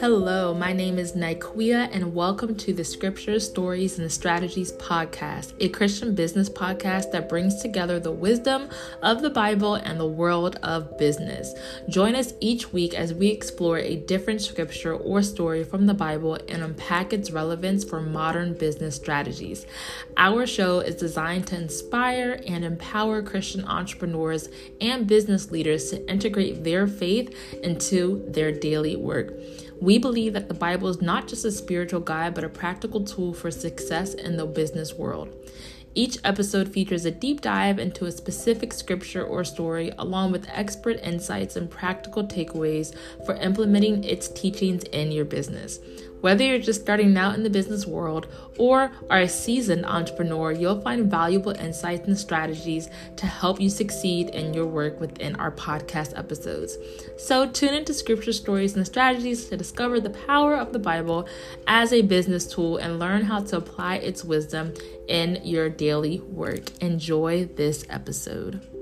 Hello, my name is Niqueea, and welcome to the Scriptures, Stories, and Strategies podcast, a Christian business podcast that brings together the wisdom of the Bible and the world of business. Join us each week as we explore a different scripture or story from the Bible and unpack its relevance for modern business strategies. Our show is designed to inspire and empower Christian entrepreneurs and business leaders to integrate their faith into their daily work. We believe that the Bible is not just a spiritual guide, but a practical tool for success in the business world. Each episode features a deep dive into a specific scripture or story, along with expert insights and practical takeaways for implementing its teachings in your business. Whether you're just starting out in the business world or are a seasoned entrepreneur, you'll find valuable insights and strategies to help you succeed in your work within our podcast episodes. So, tune into scripture stories and strategies to discover the power of the Bible as a business tool and learn how to apply its wisdom in your daily work. Enjoy this episode.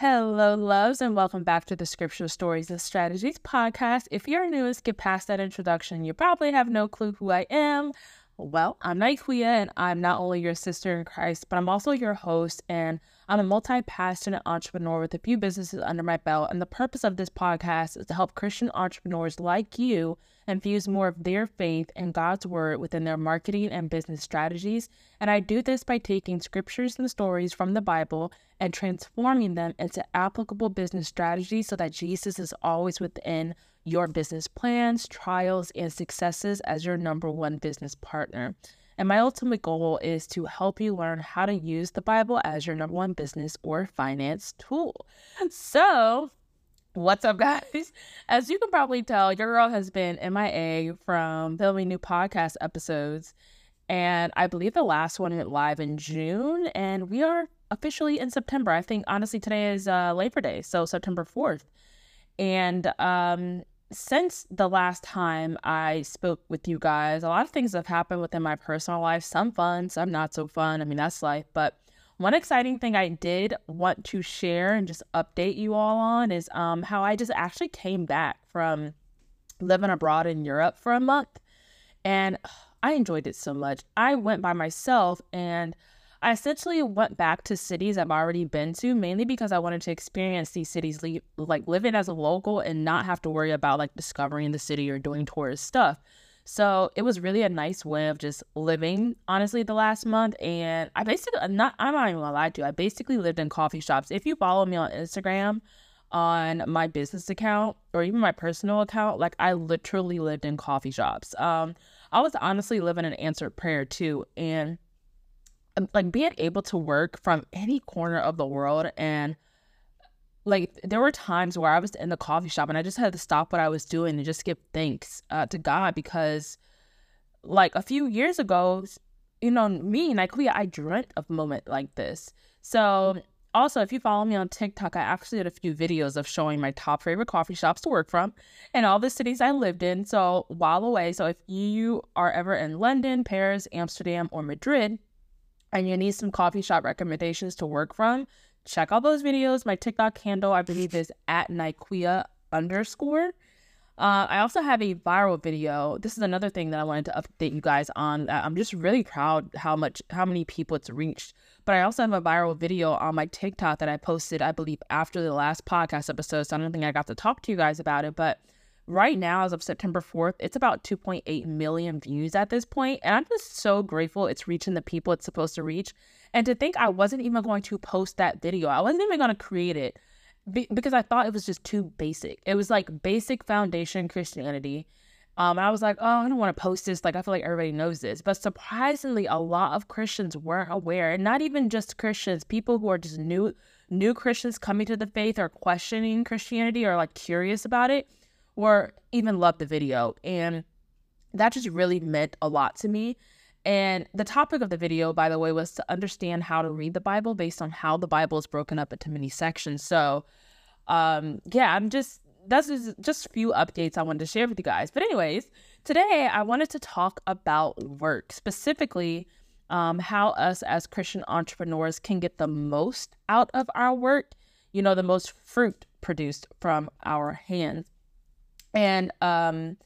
Hello, loves, and welcome back to the Scripture Stories and Strategies podcast. If you're new and skip past that introduction, you probably have no clue who I am. Well, I'm Niqueea, and I'm not only your sister in Christ, but I'm also your host, and I'm a multi passionate entrepreneur with a few businesses under my belt. And the purpose of this podcast is to help Christian entrepreneurs like you infuse more of their faith and God's word within their marketing and business strategies. And I do this by taking scriptures and stories from the Bible and transforming them into applicable business strategies so that Jesus is always within your business plans, trials, and successes as your number one business partner. And my ultimate goal is to help you learn how to use the Bible as your number one business or finance tool. So, What's up, guys? As you can probably tell, your girl has been MIA from filming new podcast episodes. And I believe the last one went live in June, and we are officially in September. I think, honestly, today is uh, Labor Day, so September 4th. And um, since the last time I spoke with you guys, a lot of things have happened within my personal life. Some fun, some not so fun. I mean, that's life. But one exciting thing I did want to share and just update you all on is um, how I just actually came back from living abroad in Europe for a month. And I enjoyed it so much. I went by myself and I essentially went back to cities I've already been to, mainly because I wanted to experience these cities, like living as a local and not have to worry about like discovering the city or doing tourist stuff. So it was really a nice way of just living, honestly, the last month. And I basically, I'm not, I'm not even gonna lie to you, I basically lived in coffee shops. If you follow me on Instagram, on my business account or even my personal account, like I literally lived in coffee shops. Um, I was honestly living an answered prayer too. And um, like being able to work from any corner of the world and like there were times where I was in the coffee shop and I just had to stop what I was doing and just give thanks uh, to God because like a few years ago, you know, me, and Niqueea, I dreamt of a moment like this. So also, if you follow me on TikTok, I actually did a few videos of showing my top favorite coffee shops to work from and all the cities I lived in. So while away, so if you are ever in London, Paris, Amsterdam, or Madrid, and you need some coffee shop recommendations to work from, check out those videos. My TikTok handle, I believe, is at Niqueea underscore. Uh, I also have a viral video. This is another thing that I wanted to update you guys on. I'm just really proud how much, how many people it's reached. But I also have a viral video on my TikTok that I posted, I believe, after the last podcast episode. So I don't think I got to talk to you guys about it. But right now, as of September 4th, it's about 2.8 million views at this point, And I'm just so grateful it's reaching the people it's supposed to reach. And to think I wasn't even going to post that video, I wasn't even going to create it because I thought it was just too basic. It was like basic foundation Christianity. Um, I was like, oh, I don't want to post this. Like, I feel like everybody knows this. But surprisingly, a lot of Christians weren't aware, and not even just Christians, people who are just new, new Christians coming to the faith or questioning Christianity or like curious about it, or even loved the video. And that just really meant a lot to me. And the topic of the video, by the way, was to understand how to read the Bible based on how the Bible is broken up into many sections. So, um, yeah, I'm just that's just, just a few updates I wanted to share with you guys. But anyways, today I wanted to talk about work specifically. Um, how us as Christian entrepreneurs can get the most out of our work, you know, the most fruit produced from our hands. And um,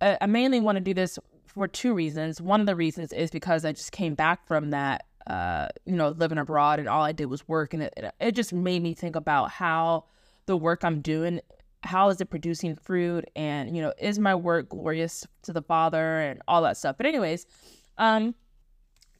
I mainly want to do this for two reasons. One of the reasons is because I just came back from that, uh, you know, living abroad, and all I did was work, and it it just made me think about how the work I'm doing, how is it producing fruit, and you know, is my work glorious to the Father, and all that stuff. But anyways, um,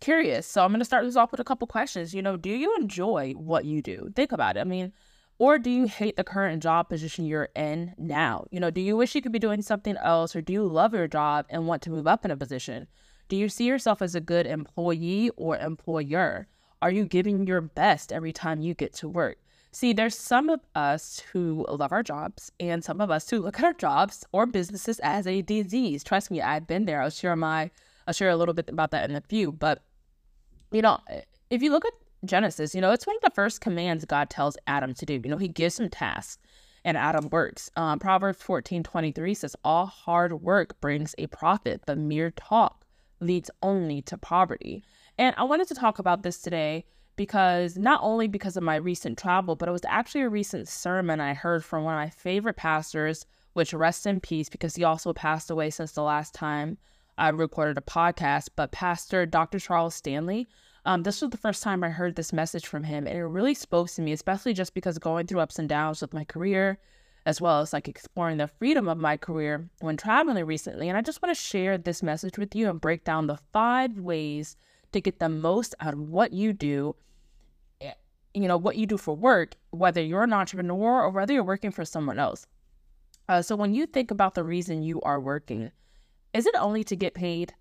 curious. So I'm gonna start this off with a couple questions. You know, do you enjoy what you do? Think about it. I mean or do you hate the current job position you're in now? You know, do you wish you could be doing something else or do you love your job and want to move up in a position? Do you see yourself as a good employee or employer? Are you giving your best every time you get to work? See, there's some of us who love our jobs and some of us who look at our jobs or businesses as a disease. Trust me, I've been there. I'll share my I'll share a little bit about that in a few. But you know, if you look at Genesis, you know, it's one of the first commands God tells Adam to do. You know, he gives him tasks and Adam works. Um, Proverbs 14 23 says, All hard work brings a profit, but mere talk leads only to poverty. And I wanted to talk about this today because not only because of my recent travel, but it was actually a recent sermon I heard from one of my favorite pastors, which rests in peace because he also passed away since the last time I recorded a podcast. But Pastor Dr. Charles Stanley, um, this was the first time I heard this message from him, and it really spoke to me, especially just because going through ups and downs with my career, as well as like exploring the freedom of my career when traveling recently. And I just want to share this message with you and break down the five ways to get the most out of what you do. Eh, you know, what you do for work, whether you're an entrepreneur or whether you're working for someone else. Uh, so, when you think about the reason you are working, is it only to get paid?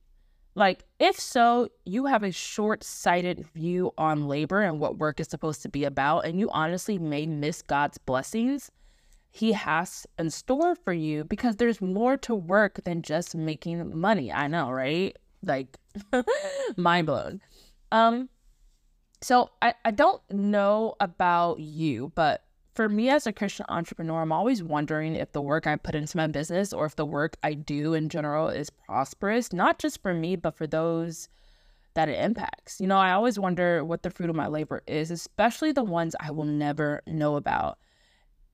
Like, if so, you have a short sighted view on labor and what work is supposed to be about, and you honestly may miss God's blessings He has in store for you because there's more to work than just making money. I know, right? Like, mind blown. Um, so I, I don't know about you, but for me as a Christian entrepreneur, I'm always wondering if the work I put into my business or if the work I do in general is prosperous, not just for me, but for those that it impacts. You know, I always wonder what the fruit of my labor is, especially the ones I will never know about.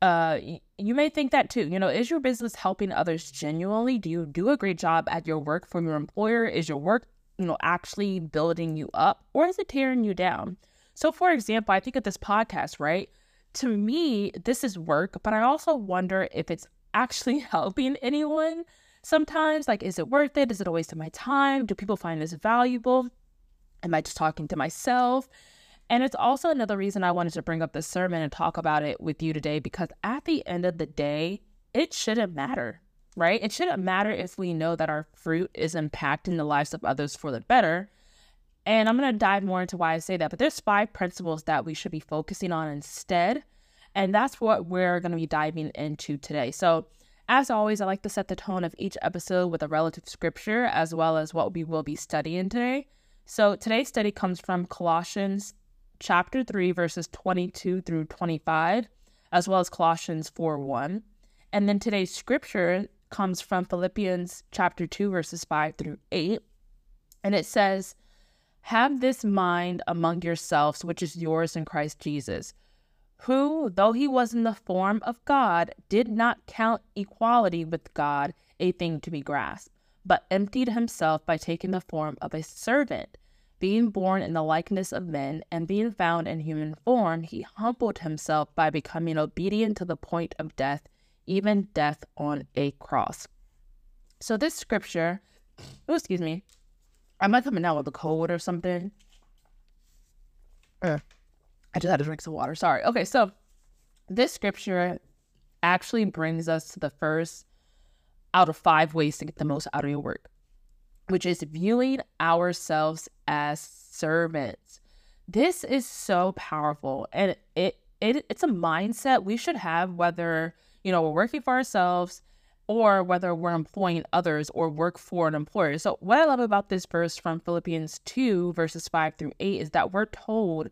Uh, you may think that too. You know, is your business helping others genuinely? Do you do a great job at your work for your employer? Is your work, you know, actually building you up or is it tearing you down? So, for example, I think of this podcast, right? To me, this is work, but I also wonder if it's actually helping anyone sometimes. Like, is it worth it? Is it a waste of my time? Do people find this valuable? Am I just talking to myself? And it's also another reason I wanted to bring up this sermon and talk about it with you today because at the end of the day, it shouldn't matter, right? It shouldn't matter if we know that our fruit is impacting the lives of others for the better and I'm going to dive more into why I say that. But there's five principles that we should be focusing on instead. And that's what we're going to be diving into today. So, as always, I like to set the tone of each episode with a relative scripture as well as what we will be studying today. So, today's study comes from Colossians chapter 3, verses 22 through 25, as well as Colossians 4 1. And then today's scripture comes from Philippians chapter 2, verses 5 through 8. And it says, have this mind among yourselves, which is yours in Christ Jesus, who, though he was in the form of God, did not count equality with God a thing to be grasped, but emptied himself by taking the form of a servant. Being born in the likeness of men and being found in human form, he humbled himself by becoming obedient to the point of death, even death on a cross. So, this scripture, oh, excuse me, Am I coming out with a cold or something? Uh, I just had to drink some water. Sorry. Okay, so this scripture actually brings us to the first out of five ways to get the most out of your work, which is viewing ourselves as servants. This is so powerful, and it, it it's a mindset we should have whether you know we're working for ourselves or whether we're employing others or work for an employer. So, what I love about this verse from Philippians 2, verses 5 through 8, is that we're told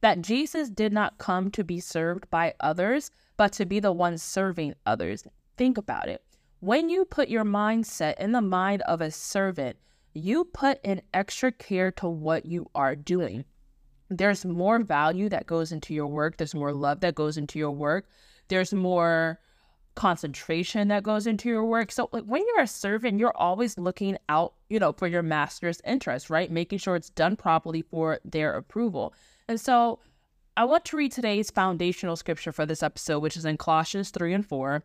that Jesus did not come to be served by others, but to be the one serving others. Think about it. When you put your mindset in the mind of a servant, you put an extra care to what you are doing. there's more value that goes into your work. There's more love that goes into your work. There's more concentration that goes into your work. So like when you're a servant, you're always looking out, you know, for your master's interest, right? Making sure it's done properly for their approval. And so I want to read today's foundational scripture for this episode, which is in Colossians 3 and 4.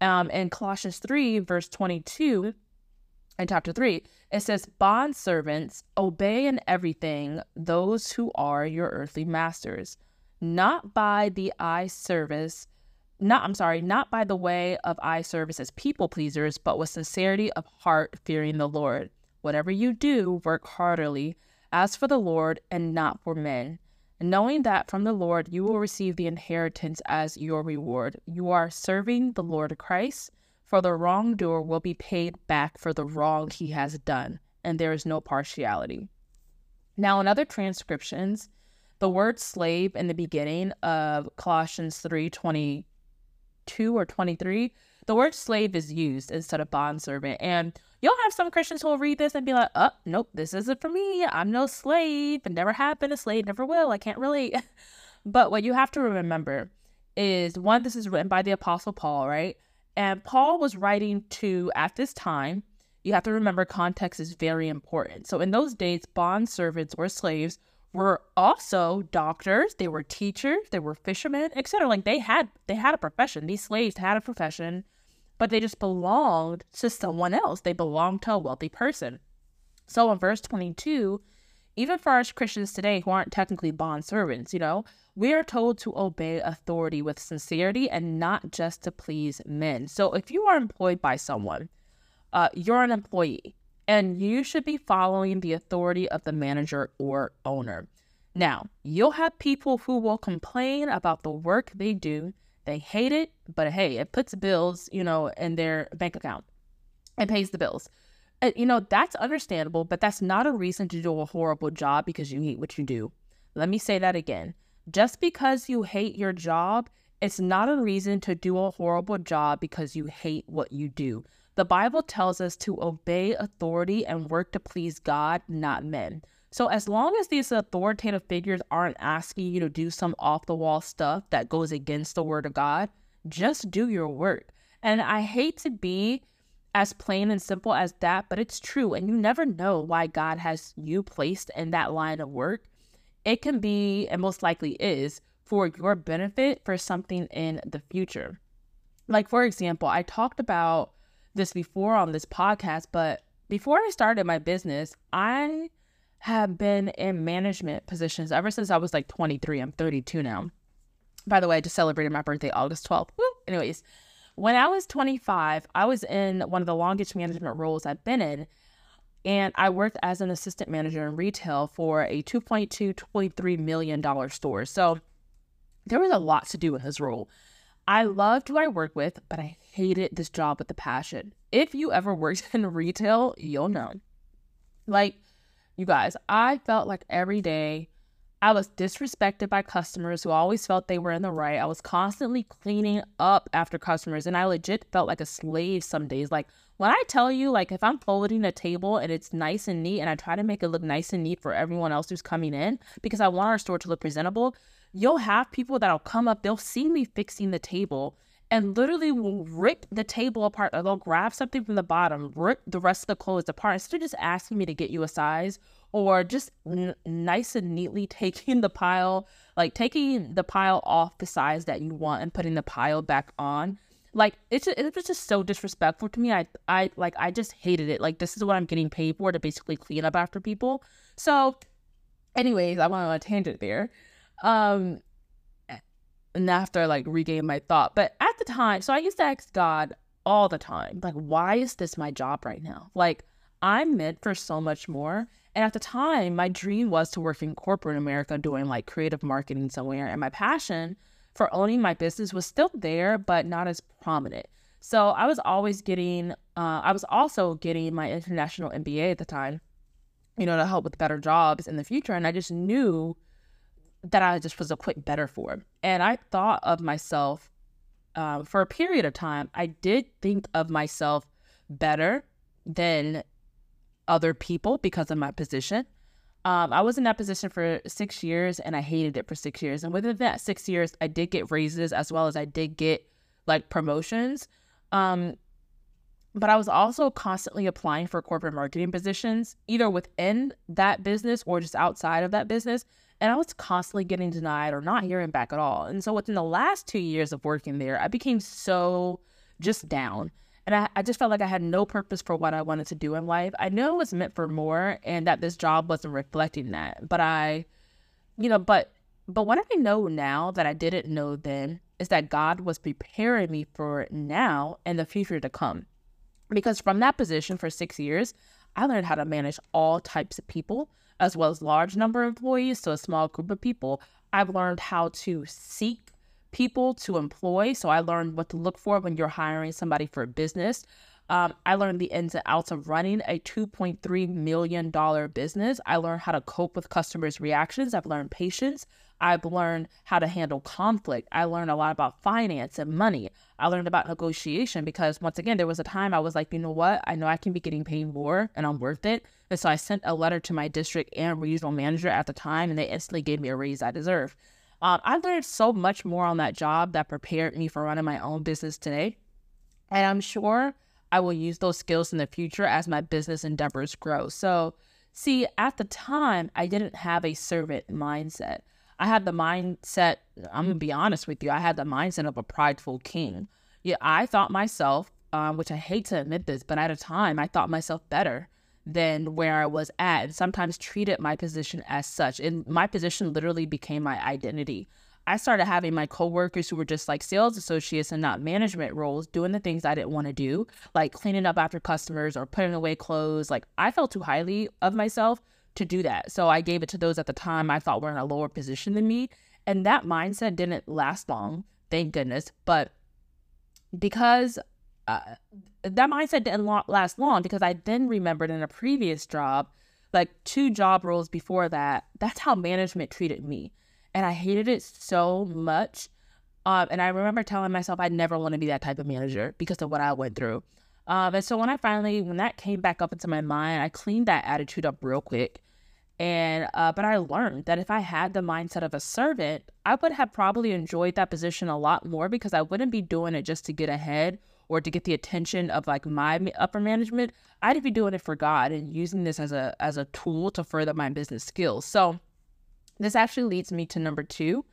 Um, in Colossians 3, verse 22, in chapter 3, it says, Bond servants, obey in everything those who are your earthly masters, not by the eye service, not, I'm sorry, not by the way of eye service as people pleasers, but with sincerity of heart, fearing the Lord. Whatever you do, work heartily, as for the Lord and not for men knowing that from the Lord you will receive the inheritance as your reward. You are serving the Lord Christ, for the wrongdoer will be paid back for the wrong he has done, and there is no partiality. Now, in other transcriptions, the word slave in the beginning of Colossians 3 22 or 23 the word slave is used instead of bondservant. And you'll have some Christians who will read this and be like, oh, nope, this isn't for me. I'm no slave and never been a slave, never will. I can't relate. but what you have to remember is one, this is written by the Apostle Paul, right? And Paul was writing to, at this time, you have to remember context is very important. So in those days, bond servants or slaves were also doctors, they were teachers, they were fishermen, etc. Like they had they had a profession. These slaves had a profession but they just belonged to someone else. They belonged to a wealthy person. So in verse 22, even for us Christians today who aren't technically bond servants, you know, we are told to obey authority with sincerity and not just to please men. So if you are employed by someone, uh, you're an employee and you should be following the authority of the manager or owner. Now, you'll have people who will complain about the work they do they hate it, but hey, it puts bills, you know, in their bank account and pays the bills. And, you know, that's understandable, but that's not a reason to do a horrible job because you hate what you do. Let me say that again. Just because you hate your job, it's not a reason to do a horrible job because you hate what you do. The Bible tells us to obey authority and work to please God, not men. So as long as these authoritative figures aren't asking you to do some off the wall stuff that goes against the word of God, just do your work. And I hate to be as plain and simple as that, but it's true. And you never know why God has you placed in that line of work. It can be, and most likely is, for your benefit for something in the future. Like, for example, I talked about this before on this podcast, but before I started my business, I have been in management positions ever since I was like 23. I'm 32 now. By the way, I just celebrated my birthday August 12th. Woo! Anyways, when I was 25, I was in one of the longest management roles I've been in. And I worked as an assistant manager in retail for a 2.2, 2.3 million dollar store. So there was a lot to do in this role. I loved who I worked with, but I hated this job with a passion. If you ever worked in retail, you'll know. Like, you guys, I felt like every day I was disrespected by customers who always felt they were in the right. I was constantly cleaning up after customers and I legit felt like a slave some days. Like when I tell you, like if I'm folding a table and it's nice and neat and I try to make it look nice and neat for everyone else who's coming in because I want our store to look presentable, you'll have people that'll come up, they'll see me fixing the table and literally will rip the table apart or they'll grab something from the bottom, rip the rest of the clothes apart instead of just asking me to get you a size or just n- nice and neatly taking the pile, like taking the pile off the size that you want and putting the pile back on. Like it's it was just so disrespectful to me. I I like I just hated it. Like this is what I'm getting paid for to basically clean up after people. So, anyways, I went on a tangent there. Um, and after like regain my thought. But at the time, so I used to ask God all the time, like, why is this my job right now? Like, I'm meant for so much more. And at the time, my dream was to work in corporate America doing like creative marketing somewhere. And my passion for owning my business was still there, but not as prominent. So I was always getting, uh, I was also getting my international MBA at the time, you know, to help with better jobs in the future. And I just knew that I just was equipped better for. And I thought of myself um, for a period of time, I did think of myself better than other people because of my position. Um, I was in that position for six years and I hated it for six years. And within that six years, I did get raises as well as I did get like promotions. Um, but I was also constantly applying for corporate marketing positions, either within that business or just outside of that business. And I was constantly getting denied or not hearing back at all. And so within the last two years of working there, I became so just down. And I, I just felt like I had no purpose for what I wanted to do in life. I knew it was meant for more and that this job wasn't reflecting that. But I, you know, but but what I know now that I didn't know then is that God was preparing me for now and the future to come. Because from that position for six years, I learned how to manage all types of people, as well as large number of employees to a small group of people. I've learned how to seek people to employ. So I learned what to look for when you're hiring somebody for a business. Um, I learned the ins and outs of running a $2.3 million business. I learned how to cope with customers' reactions. I've learned patience. I've learned how to handle conflict. I learned a lot about finance and money. I learned about negotiation because, once again, there was a time I was like, you know what? I know I can be getting paid more and I'm worth it. And so I sent a letter to my district and regional manager at the time, and they instantly gave me a raise I deserve. Um, I learned so much more on that job that prepared me for running my own business today. And I'm sure I will use those skills in the future as my business endeavors grow. So, see, at the time, I didn't have a servant mindset. I had the mindset, I'm going to be honest with you, I had the mindset of a prideful king. Yeah, I thought myself, um, which I hate to admit this, but at a time, I thought myself better than where I was at and sometimes treated my position as such. And my position literally became my identity. I started having my coworkers who were just like sales associates and not management roles doing the things I didn't want to do, like cleaning up after customers or putting away clothes. Like I felt too highly of myself to do that. So I gave it to those at the time I thought were in a lower position than me. And that mindset didn't last long, thank goodness. But because uh, that mindset didn't last long, because I then remembered in a previous job, like two job roles before that, that's how management treated me and I hated it so much. Um, and I remember telling myself I'd never want to be that type of manager because of what I went through. Um, and so when I finally, when that came back up into my mind, I cleaned that attitude up real quick. And, uh, but I learned that if I had the mindset of a servant, I would have probably enjoyed that position a lot more because I wouldn't be doing it just to get ahead or to get the attention of like my upper management. I'd be doing it for God and using this as a, as a tool to further my business skills. So, this actually leads me to number two,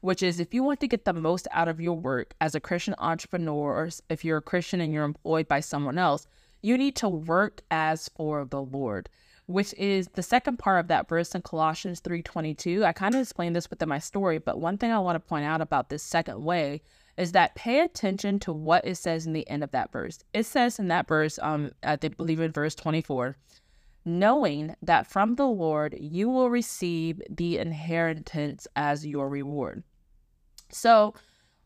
which is if you want to get the most out of your work as a Christian entrepreneur, or if you're a Christian and you're employed by someone else, you need to work as for the Lord, which is the second part of that verse in Colossians 3:22. I kind of explained this within my story, but one thing I want to point out about this second way is that pay attention to what it says in the end of that verse. It says in that verse, um, I believe in verse 24, knowing that from the Lord you will receive the inheritance as your reward. So,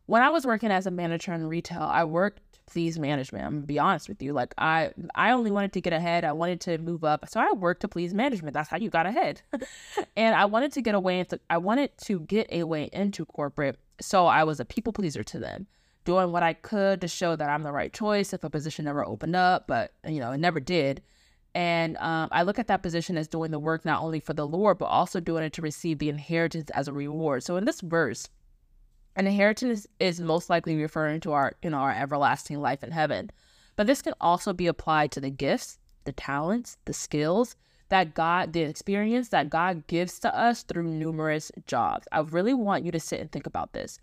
when I was working as a manager in retail, I worked please management. I'm gonna be honest with you. Like I I only wanted to get ahead. I wanted to move up. So I worked to please management. That's how you got ahead. and I wanted to get away into I wanted to get a way into corporate. So I was a people pleaser to them, doing what I could to show that I'm the right choice if a position never opened up, but you know, it never did. And um, I look at that position as doing the work not only for the Lord, but also doing it to receive the inheritance as a reward. So in this verse, an inheritance is most likely referring to our, you know, our everlasting life in heaven. But this can also be applied to the gifts, the talents, the skills that God, the experience that God gives to us through numerous jobs. I really want you to sit and think about this.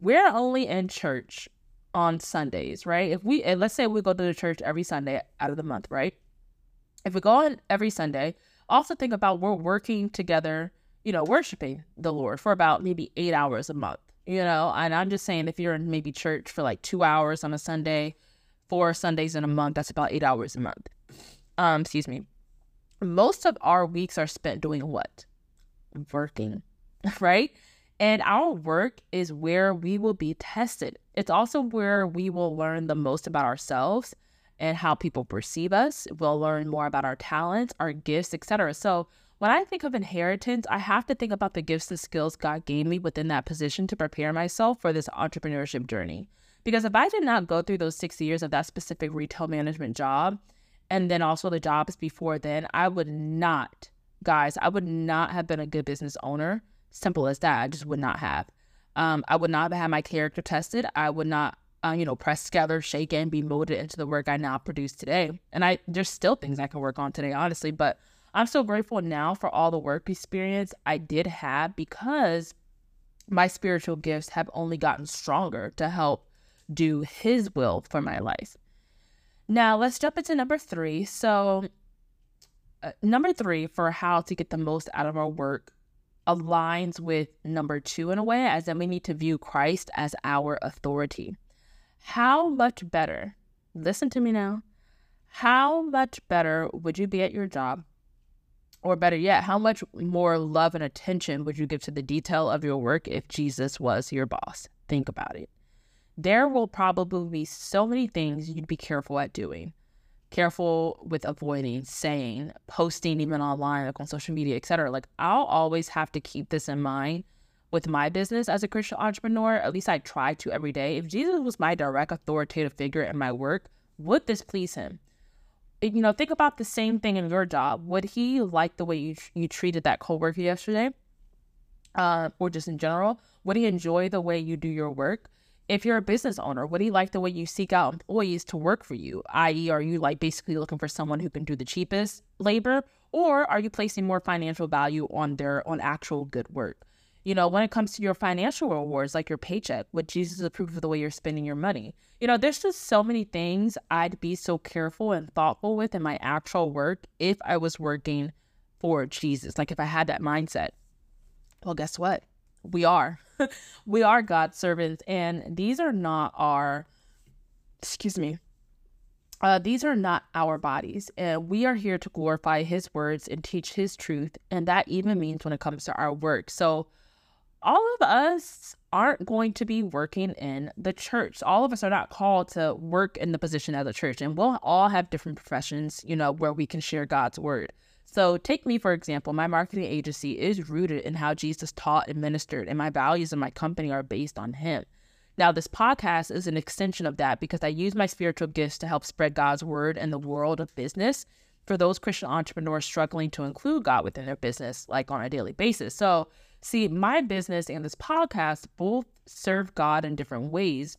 We're only in church on Sundays, right? If we, let's say we go to the church every Sunday out of the month, right? If we go on every Sunday, also think about we're working together, you know, worshiping the Lord for about maybe eight hours a month, you know. And I'm just saying, if you're in maybe church for like two hours on a Sunday, four Sundays in a month, that's about eight hours a month. Um, excuse me. Most of our weeks are spent doing what? Working, right? And our work is where we will be tested. It's also where we will learn the most about ourselves and how people perceive us. We'll learn more about our talents, our gifts, etc. So when I think of inheritance, I have to think about the gifts and skills God gave me within that position to prepare myself for this entrepreneurship journey. Because if I did not go through those six years of that specific retail management job, and then also the jobs before then, I would not guys, I would not have been a good business owner. Simple as that. I just would not have. Um, I would not have had my character tested. I would not, uh, you know, press together, shake and be molded into the work I now produce today. And I there's still things I can work on today, honestly. But I'm so grateful now for all the work experience I did have because my spiritual gifts have only gotten stronger to help do His will for my life. Now, let's jump into number three. So, uh, number three for how to get the most out of our work aligns with number two in a way, as that we need to view Christ as our authority. How much better, listen to me now, how much better would you be at your job? Or better yet, how much more love and attention would you give to the detail of your work if Jesus was your boss? Think about it. There will probably be so many things you'd be careful at doing careful with avoiding saying, posting even online, like on social media, etc. Like I'll always have to keep this in mind with my business as a Christian entrepreneur. At least I try to every day. If Jesus was my direct authoritative figure in my work, would this please him? You know, think about the same thing in your job. Would he like the way you you treated that coworker yesterday, uh, or just in general? Would he enjoy the way you do your work? if you're a business owner, would he like the way you seek out employees to work for you? I.e., are you like basically looking for someone who can do the cheapest labor, or are you placing more financial value on their on actual good work? You know, when it comes to your financial rewards, like your paycheck, would Jesus approve of the way you're spending your money? You know, there's just so many things I'd be so careful and thoughtful with in my actual work if I was working for Jesus. Like if I had that mindset. Well, guess what? We are. we are God's servants, and these are not our, excuse me, uh, these are not our bodies, and we are here to glorify His words and teach His truth. And that even means when it comes to our work. So, all of us aren't going to be working in the church. All of us are not called to work in the position of the church, and we'll all have different professions, you know, where we can share God's word. So, take me for example, my marketing agency is rooted in how Jesus taught and ministered, and my values in my company are based on Him. Now, this podcast is an extension of that because I use my spiritual gifts to help spread God's word in the world of business for those Christian entrepreneurs struggling to include God within their business, like on a daily basis. So, see, my business and this podcast both serve God in different ways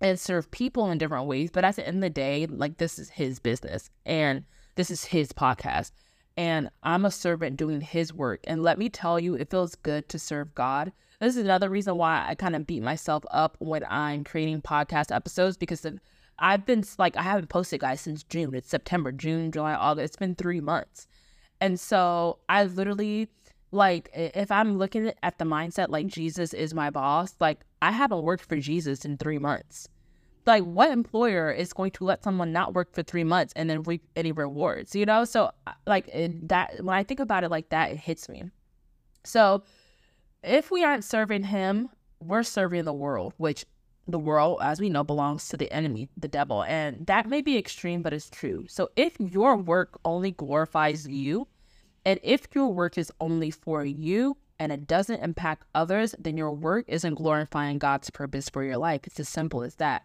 and serve people in different ways. But at the end of the day, like this is His business and this is His podcast and I'm a servant doing his work. And let me tell you, it feels good to serve God. This is another reason why I kind of beat myself up when I'm creating podcast episodes because I've been like, I haven't posted, guys, since June. It's September, June, July, August. It's been three months. And so I literally, like, if I'm looking at the mindset like Jesus is my boss, like, I haven't worked for Jesus in three months. Like what employer is going to let someone not work for three months and then reap any rewards you know? So like that when i think about it like that it hits me. So if we aren't serving him we're serving the world which the world as we know belongs to the enemy the devil and that may be extreme but it's true. So if your work only glorifies you and if your work is only for you and it doesn't impact others, then your work isn't glorifying God's purpose for your life. It's as simple as that.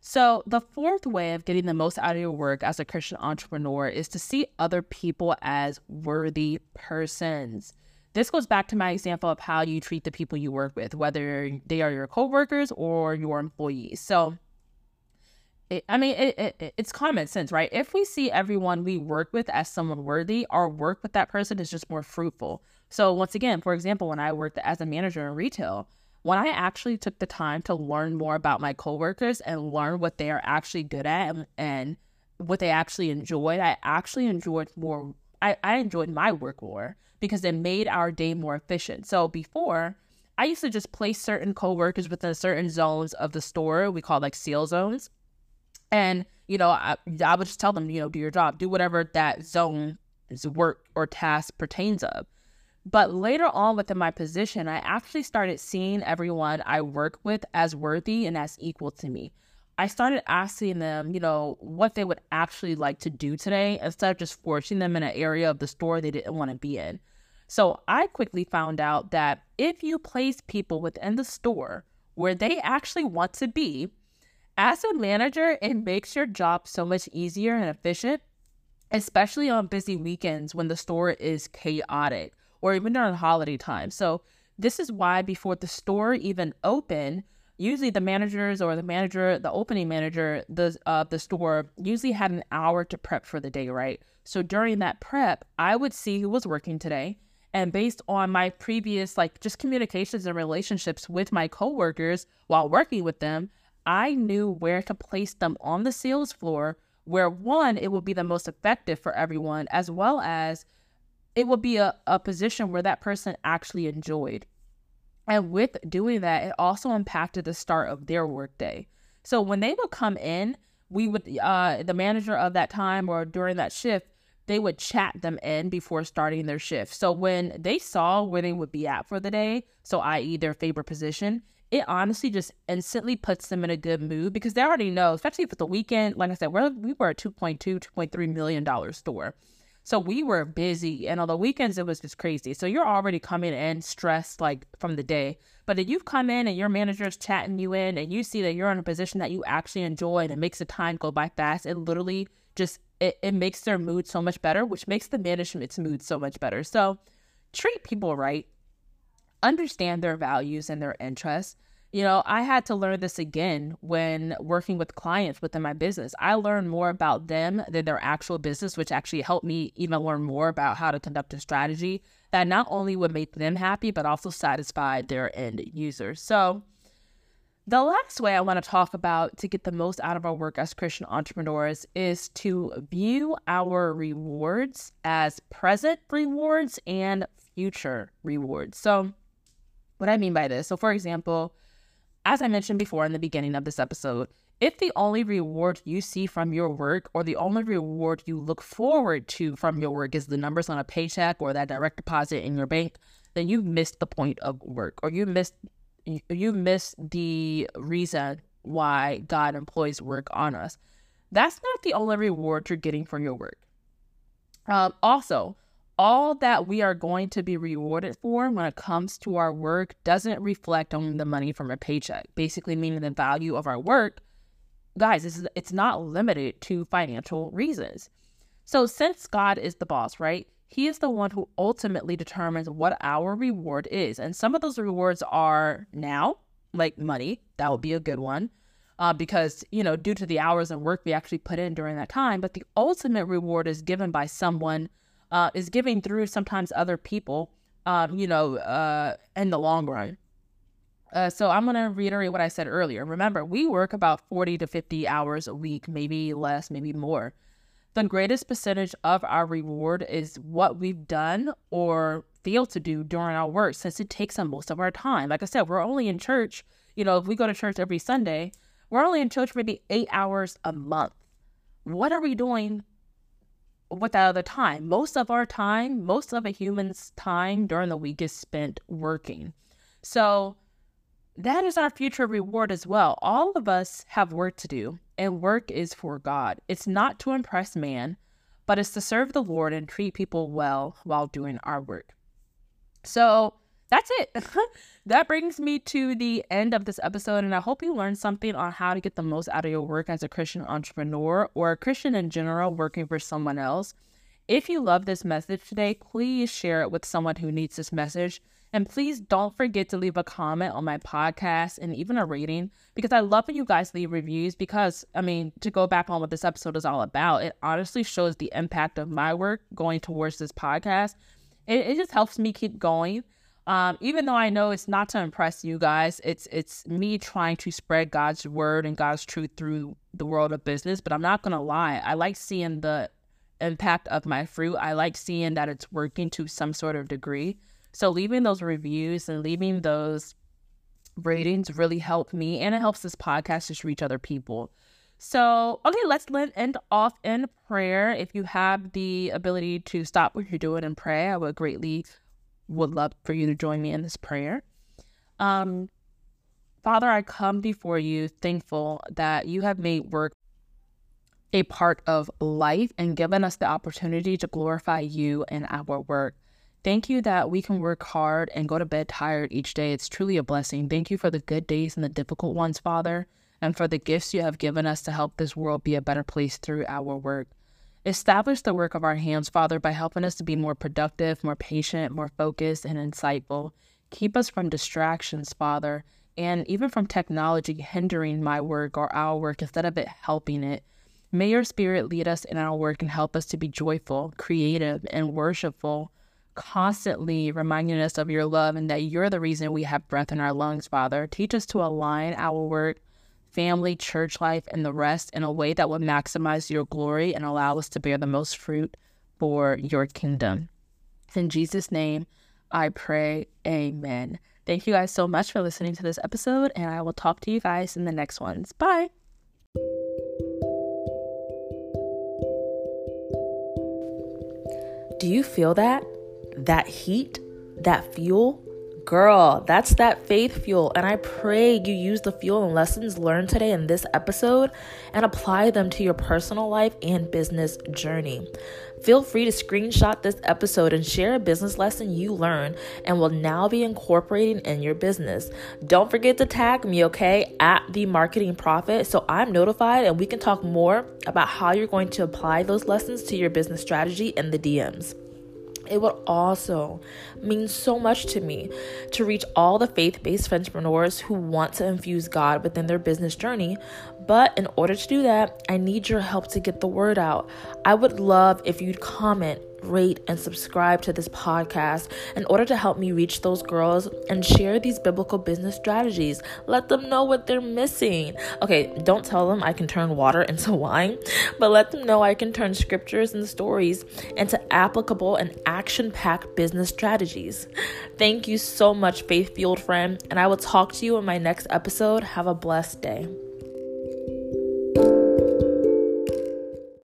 So, the fourth way of getting the most out of your work as a Christian entrepreneur is to see other people as worthy persons. This goes back to my example of how you treat the people you work with, whether they are your coworkers or your employees. So, it, I mean, it, it, it's common sense, right? If we see everyone we work with as someone worthy, our work with that person is just more fruitful. So, once again, for example, when I worked as a manager in retail, when I actually took the time to learn more about my coworkers and learn what they are actually good at and, and what they actually enjoyed, I actually enjoyed more. I, I enjoyed my work more because it made our day more efficient. So before, I used to just place certain coworkers within certain zones of the store. We call like seal zones. And, you know, I, I would just tell them, you know, do your job, do whatever that zone's work or task pertains of. But later on within my position, I actually started seeing everyone I work with as worthy and as equal to me. I started asking them, you know, what they would actually like to do today instead of just forcing them in an area of the store they didn't want to be in. So I quickly found out that if you place people within the store where they actually want to be, as a manager, it makes your job so much easier and efficient especially on busy weekends when the store is chaotic or even during holiday time. So, this is why before the store even open, usually the managers or the manager, the opening manager the uh, the store usually had an hour to prep for the day, right? So during that prep, I would see who was working today. And based on my previous, like just communications and relationships with my coworkers while working with them, I knew where to place them on the sales floor, where one, it would be the most effective for everyone, as well as it would be a, a position where that person actually enjoyed. And with doing that, it also impacted the start of their workday. So when they would come in, we would, uh, the manager of that time or during that shift, they would chat them in before starting their shift. So when they saw where they would be at for the day, so i.e., their favorite position, it honestly just instantly puts them in a good mood because they already know, especially if it's a weekend. Like I said, we're, we were a 2.2, 2.3 million dollar store. So we were busy, and on the weekends it was just crazy. So you're already coming in stressed like from the day. But if you've come in and your manager's chatting you in, and you see that you're in a position that you actually enjoy, and it makes the time go by fast, it literally just it, it makes their mood so much better, which makes the management's mood so much better. So treat people right, understand their values and their interests you know, I had to learn this again when working with clients within my business. I learned more about them than their actual business, which actually helped me even learn more about how to conduct a strategy that not only would make them happy, but also satisfy their end users. So, the last way I want to talk about to get the most out of our work as Christian entrepreneurs is to view our rewards as present rewards and future rewards. So, what I mean by this, so for example, as I mentioned before in the beginning of this episode, if the only reward you see from your work or the only reward you look forward to from your work is the numbers on a paycheck or that direct deposit in your bank, then you've missed the point of work or you missed you missed the reason why God employs work on us. That's not the only reward you're getting from your work. Um, also, all that we are going to be rewarded for when it comes to our work doesn't reflect on the money from a paycheck. Basically, meaning the value of our work, guys, it's not limited to financial reasons. So, since God is the boss, right? He is the one who ultimately determines what our reward is. And some of those rewards are now, like money. That would be a good one. Uh, because, you know, due to the hours and work we actually put in during that time. But the ultimate reward is given by someone uh, is giving through sometimes other people, um, you know, uh, in the long run. Uh, so I'm going to reiterate what I said earlier. Remember, we work about 40 to 50 hours a week, maybe less, maybe more. The greatest percentage of our reward is what we've done or failed to do during our work since it takes up most of our time. Like I said, we're only in church, you know, if we go to church every Sunday, we're only in church maybe eight hours a month. What are we doing with that other time. Most of our time, most of a human's time during the week is spent working. So that is our future reward as well. All of us have work to do, and work is for God. It's not to impress man, but it's to serve the Lord and treat people well while doing our work. So that's it. that brings me to the end of this episode, and I hope you learned something on how to get the most out of your work as a Christian entrepreneur or a Christian in general working for someone else. If you love this message today, please share it with someone who needs this message. And please don't forget to leave a comment on my podcast and even a rating because I love when you guys leave reviews. Because, I mean, to go back on what this episode is all about, it honestly shows the impact of my work going towards this podcast. It, it just helps me keep going. Um, even though I know it's not to impress you guys, it's it's me trying to spread God's word and God's truth through the world of business. But I'm not gonna lie, I like seeing the impact of my fruit. I like seeing that it's working to some sort of degree. So leaving those reviews and leaving those ratings really help me, and it helps this podcast just reach other people. So, okay, let's end off in prayer. If you have the ability to stop what you're doing and pray, I would greatly would love for you to join me in this prayer. Um, Father, I come before you thankful that you have made work a part of life and given us the opportunity to glorify you in our work. Thank you that we can work hard and go to bed tired each day. It's truly a blessing. Thank you for the good days and the difficult ones, Father, and for the gifts you have given us to help this world be a better place through our work. Establish the work of our hands, Father, by helping us to be more productive, more patient, more focused, and insightful. Keep us from distractions, Father, and even from technology hindering my work or our work instead of it helping it. May your spirit lead us in our work and help us to be joyful, creative, and worshipful, constantly reminding us of your love and that you're the reason we have breath in our lungs, Father. Teach us to align our work, family, church life, and the rest in a way that will maximize your glory and allow us to bear the most fruit for your kingdom. In Jesus' name, I pray, Amen. Thank you guys so much for listening to this episode, and I will talk to you guys in the next ones. Bye. Do you feel that? That heat? That fuel? Girl, that's that faith fuel. And I pray you use the fuel and lessons learned today in this episode and apply them to your personal life and business journey. Feel free to screenshot this episode and share a business lesson you learned and will now be incorporating in your business. Don't forget to tag me, okay, at the marketing profit so I'm notified and we can talk more about how you're going to apply those lessons to your business strategy in the DMs. It would also mean so much to me to reach all the faith based entrepreneurs who want to infuse God within their business journey. But in order to do that, I need your help to get the word out. I would love if you'd comment rate, and subscribe to this podcast in order to help me reach those girls and share these biblical business strategies. Let them know what they're missing. Okay, don't tell them I can turn water into wine, but let them know I can turn scriptures and stories into applicable and action packed business strategies. Thank you so much, faith fueled friend, and I will talk to you in my next episode. Have a blessed day.